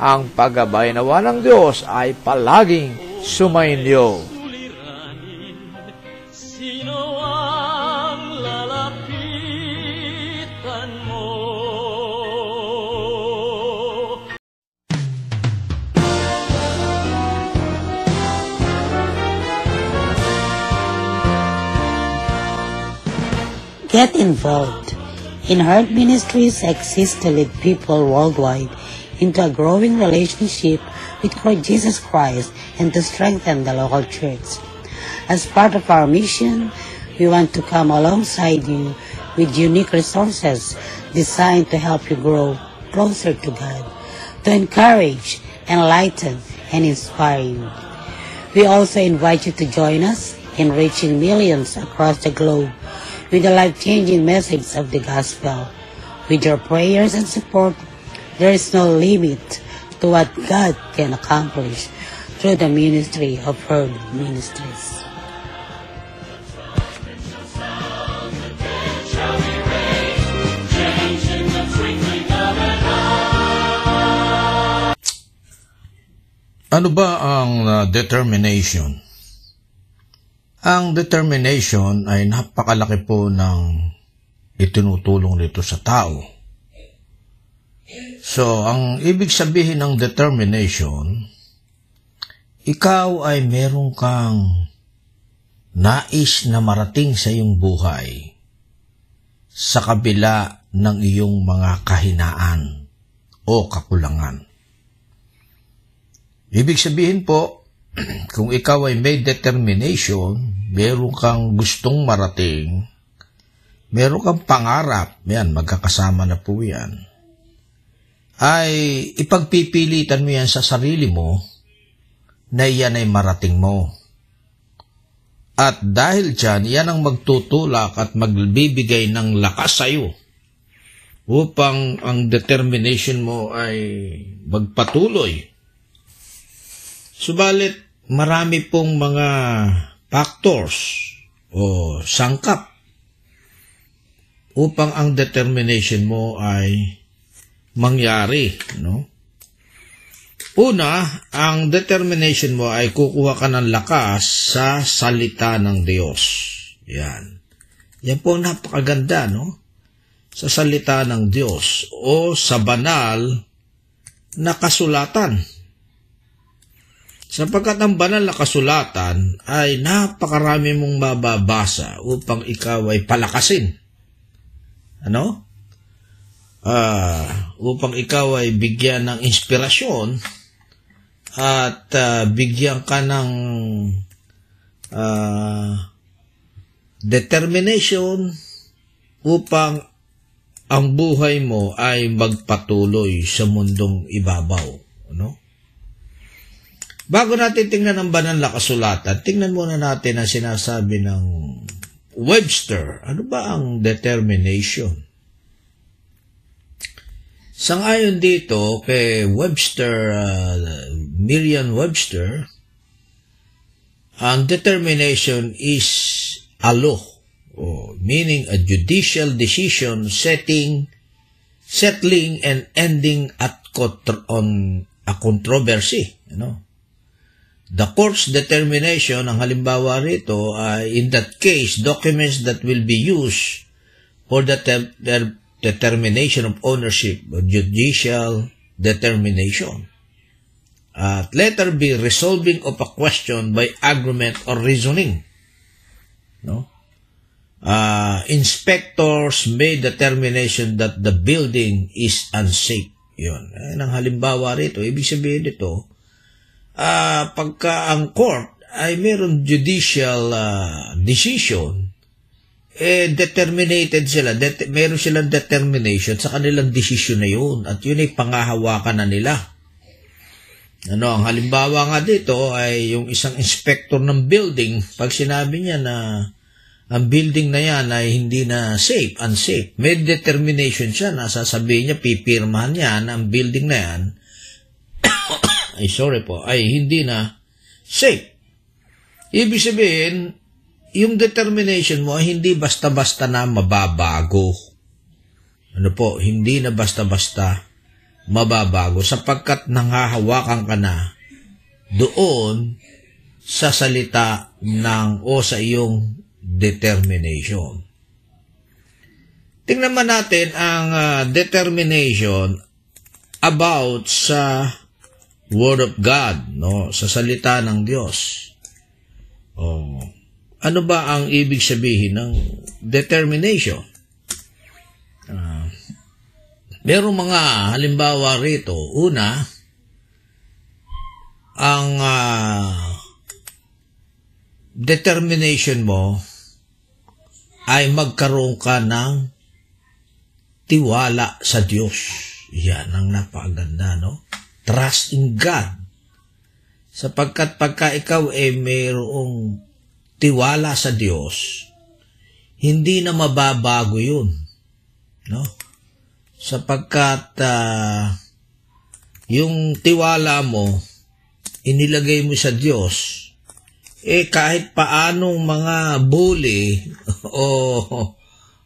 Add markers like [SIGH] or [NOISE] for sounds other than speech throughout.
ang paggabay nawa ng Diyos ay palaging sumainyo. Sino ang lalapitan mo? Get involved. In Heart Ministries exists to lead people worldwide into a growing relationship with Jesus Christ and to strengthen the local church. As part of our mission, we want to come alongside you with unique resources designed to help you grow closer to God, to encourage, enlighten, and inspire you. We also invite you to join us in reaching millions across the globe with the life-changing message of the gospel. With your prayers and support, there is no limit to what God can accomplish through the ministry of Herd Ministries. Ano ba ang uh, determination? Ang determination ay napakalaki po ng itinutulong nito sa tao. So, ang ibig sabihin ng determination, ikaw ay meron kang nais na marating sa iyong buhay sa kabila ng iyong mga kahinaan o kakulangan. Ibig sabihin po, [CLEARS THROAT] kung ikaw ay may determination, meron kang gustong marating, meron kang pangarap, yan, magkakasama na po yan, ay ipagpipilitan mo yan sa sarili mo na iyan ay marating mo. At dahil dyan, yan ang magtutulak at magbibigay ng lakas sa iyo upang ang determination mo ay magpatuloy Subalit, marami pong mga factors o sangkap upang ang determination mo ay mangyari, no? Una, ang determination mo ay kukuha ka ng lakas sa salita ng Diyos. Yan. Yan po ang napakaganda, no? Sa salita ng Diyos o sa banal na kasulatan. Sapagkat ang banal na kasulatan ay napakarami mong mababasa upang ikaw ay palakasin. Ano? Uh, upang ikaw ay bigyan ng inspirasyon at uh, bigyan ka ng uh, determination upang ang buhay mo ay magpatuloy sa mundong ibabaw. Ano? Bago natin tingnan ang banal na kasulatan, tingnan muna natin ang sinasabi ng Webster. Ano ba ang determination? Sangayon dito kay Webster, uh, Miriam Webster, ang determination is a law, oh, meaning a judicial decision setting, settling and ending at on a controversy. You know? The court's determination, ang halimbawa rito, ay in that case, documents that will be used for the te- the determination of ownership judicial determination. At letter B, resolving of a question by argument or reasoning. No? Uh, inspectors made determination that the building is unsafe. Yun. Yan ang halimbawa rito. Ibig sabihin dito, uh, pagka ang court ay meron judicial uh, decision, eh, determinated sila, det- meron silang determination sa kanilang decision na yun at yun ay pangahawakan na nila. Ano, ang halimbawa nga dito ay yung isang inspector ng building, pag sinabi niya na ang building na yan ay hindi na safe, unsafe, may determination siya na sasabihin niya, pipirmahan niya na ang building na yan, [COUGHS] ay sorry po, ay hindi na safe. Ibig sabihin, yung determination mo hindi basta-basta na mababago. Ano po, hindi na basta-basta mababago sapagkat nanghahawakan ka na doon sa salita ng o sa iyong determination. Tingnan man natin ang uh, determination about sa Word of God, no, sa salita ng Diyos. Oh, ano ba ang ibig sabihin ng determination? Uh, Merong mga halimbawa rito. Una, ang uh, determination mo ay magkaroon ka ng tiwala sa Diyos. Yan ang napakaganda, no? Trust in God. Sapagkat pagka ikaw ay mayroong tiwala sa Diyos, hindi na mababago yun. No? sapagkat uh, yung tiwala mo, inilagay mo sa Diyos, eh kahit paanong mga bully [LAUGHS] o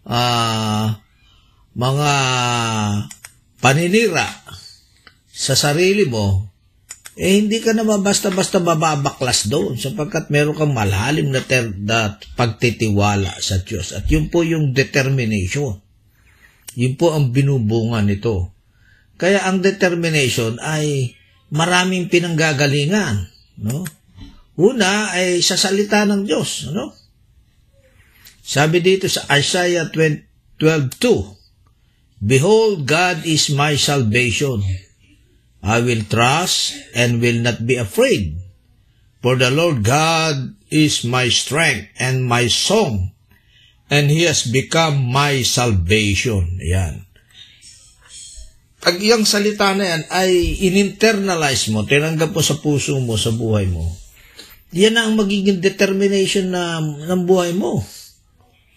uh, mga paninira sa sarili mo, eh hindi ka naman basta-basta mababaklas doon sapagkat meron kang malalim na, ter- na pagtitiwala sa Diyos. At yun po yung determination. Yun po ang binubunga nito. Kaya ang determination ay maraming pinanggagalingan. No? Una ay sa salita ng Diyos. Ano? Sabi dito sa Isaiah 12.2, Behold, God is my salvation. I will trust and will not be afraid. For the Lord God is my strength and my song and He has become my salvation. Yan. Pag iyang salita na yan ay in-internalize mo, tinanggap mo sa puso mo, sa buhay mo, yan ang magiging determination na, ng buhay mo.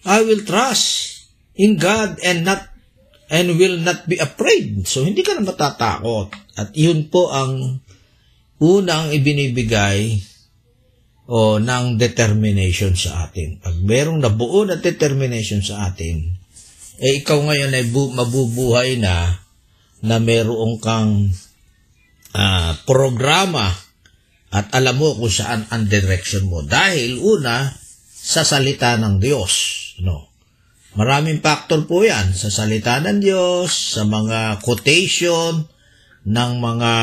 I will trust in God and not and will not be afraid. So, hindi ka na matatakot. At yun po ang unang ibinibigay o ng determination sa atin. Pag merong nabuo na determination sa atin, eh ikaw ngayon ay bu- mabubuhay na na merong kang uh, programa at alam mo kung saan ang direction mo. Dahil una, sa salita ng Diyos. No? Maraming factor po yan. Sa salita ng Diyos, sa mga quotation ng mga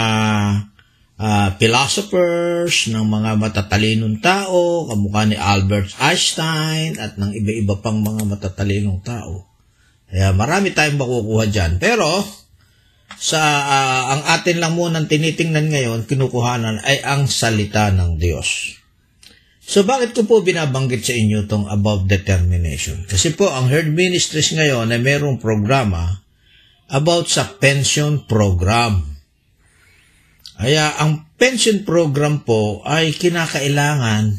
uh, philosophers, ng mga matatalinong tao, kamukha ni Albert Einstein at ng iba-iba pang mga matatalinong tao. Kaya marami tayong makukuha dyan. Pero, sa uh, ang atin lang muna tinitingnan ngayon, kinukuhanan ay ang salita ng Diyos. So bakit ko po binabanggit sa inyo tong about determination? Kasi po ang Herd Ministries ngayon ay mayroong programa about sa pension program. Kaya ang pension program po ay kinakailangan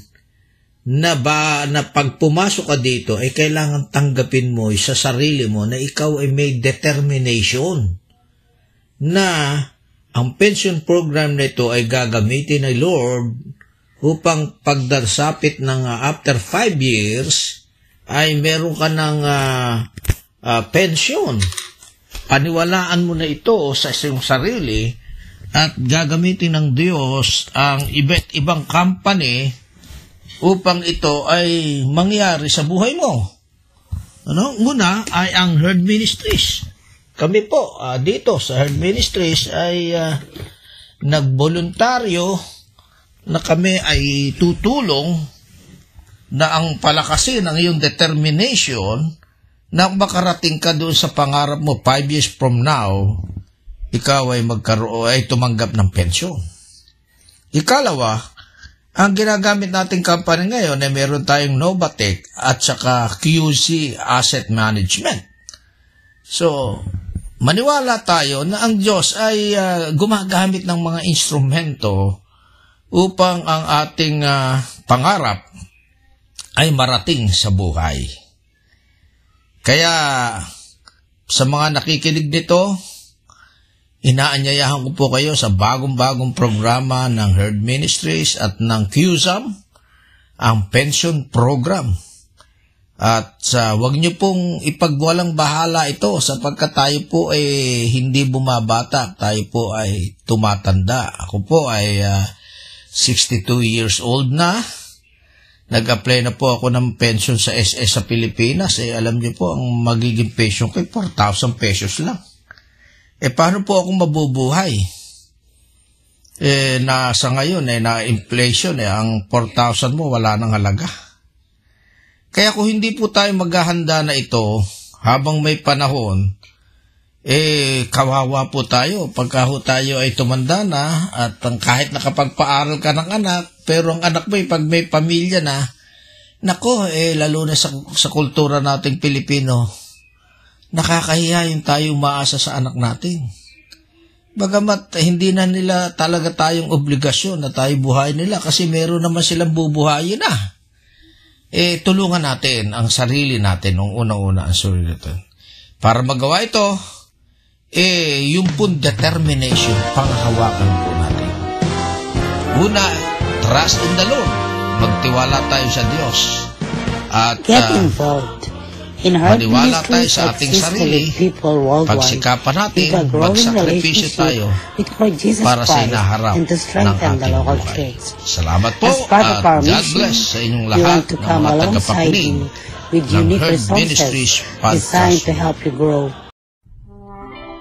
na ba na pag pumasok ka dito ay kailangan tanggapin mo sa sarili mo na ikaw ay may determination na ang pension program nito ay gagamitin ng Lord upang pagdarsapit ng uh, after 5 years ay meron ka ng uh, uh, pension. Paniwalaan mo na ito sa iyong sarili at gagamitin ng Diyos ang iba't ibang company upang ito ay mangyari sa buhay mo. Ano? Muna ay ang Herd Ministries. Kami po uh, dito sa Herd Ministries ay uh, nagboluntaryo na kami ay tutulong na ang palakasin ang iyong determination na makarating ka doon sa pangarap mo 5 years from now ikaw ay magkaroon ay tumanggap ng pensyon. Ikalawa, ang ginagamit nating company ngayon ay meron tayong Novatec at saka QC Asset Management. So, maniwala tayo na ang Diyos ay ah, gumagamit ng mga instrumento upang ang ating ah, pangarap ay marating sa buhay. Kaya sa mga nakikinig nito, inaanyayahan ko po kayo sa bagong-bagong programa ng Herd Ministries at ng QSAM, ang pension program. At sa wag niyo pong ipagwalang bahala ito sapagkat tayo po ay hindi bumabata, tayo po ay tumatanda. Ako po ay ah, 62 years old na. Nag-apply na po ako ng pension sa SS sa Pilipinas. Eh, alam niyo po, ang magiging pension ko ay 4,000 pesos lang. Eh, paano po ako mabubuhay? Eh, nasa ngayon, eh, na-inflation, eh, ang 4,000 mo, wala nang halaga. Kaya kung hindi po tayo maghahanda na ito, habang may panahon, eh, kawawa po tayo. Pagka ho tayo ay tumanda na, at kahit nakapagpaaral ka ng anak, pero ang anak mo, pag may pamilya na, nako, eh, lalo na sa, sa kultura nating Pilipino, nakakahiya yung tayo umaasa sa anak natin. Bagamat hindi na nila talaga tayong obligasyon na tayo buhay nila kasi meron naman silang bubuhayin na. Eh, tulungan natin ang sarili natin nung unang-una ang sarili natin. Para magawa ito, eh, yung pong determination, panghawakan po natin. Una, trust in the Lord. Magtiwala tayo sa Diyos. At Get ah, involved in Heart maniwala tayo sa ating sarili, lead people worldwide pagsikapan natin, magsakripisyo tayo para sa inaharap ng ating buhay. Salamat po at our God bless sa inyong lahat ng mga tagapakinig ng unique Herd Ministries resources Podcast designed to help you grow.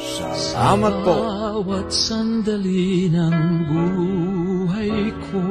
Salamat po. Bawat sandali ng buhay ko